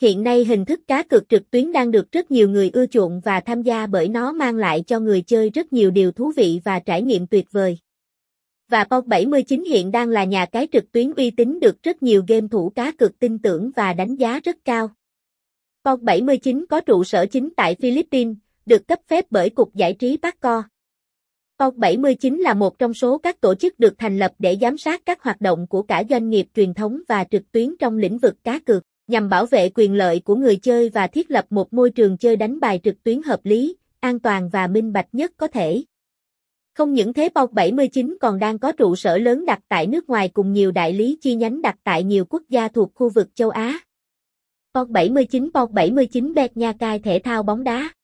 Hiện nay hình thức cá cược trực tuyến đang được rất nhiều người ưa chuộng và tham gia bởi nó mang lại cho người chơi rất nhiều điều thú vị và trải nghiệm tuyệt vời. Và POG79 hiện đang là nhà cái trực tuyến uy tín được rất nhiều game thủ cá cược tin tưởng và đánh giá rất cao. POG79 có trụ sở chính tại Philippines, được cấp phép bởi Cục Giải trí Paco. POG79 là một trong số các tổ chức được thành lập để giám sát các hoạt động của cả doanh nghiệp truyền thống và trực tuyến trong lĩnh vực cá cược, nhằm bảo vệ quyền lợi của người chơi và thiết lập một môi trường chơi đánh bài trực tuyến hợp lý, an toàn và minh bạch nhất có thể. Không những thế POG 79 còn đang có trụ sở lớn đặt tại nước ngoài cùng nhiều đại lý chi nhánh đặt tại nhiều quốc gia thuộc khu vực châu Á. POG 79 POG 79 Bet Nha Cai Thể thao bóng đá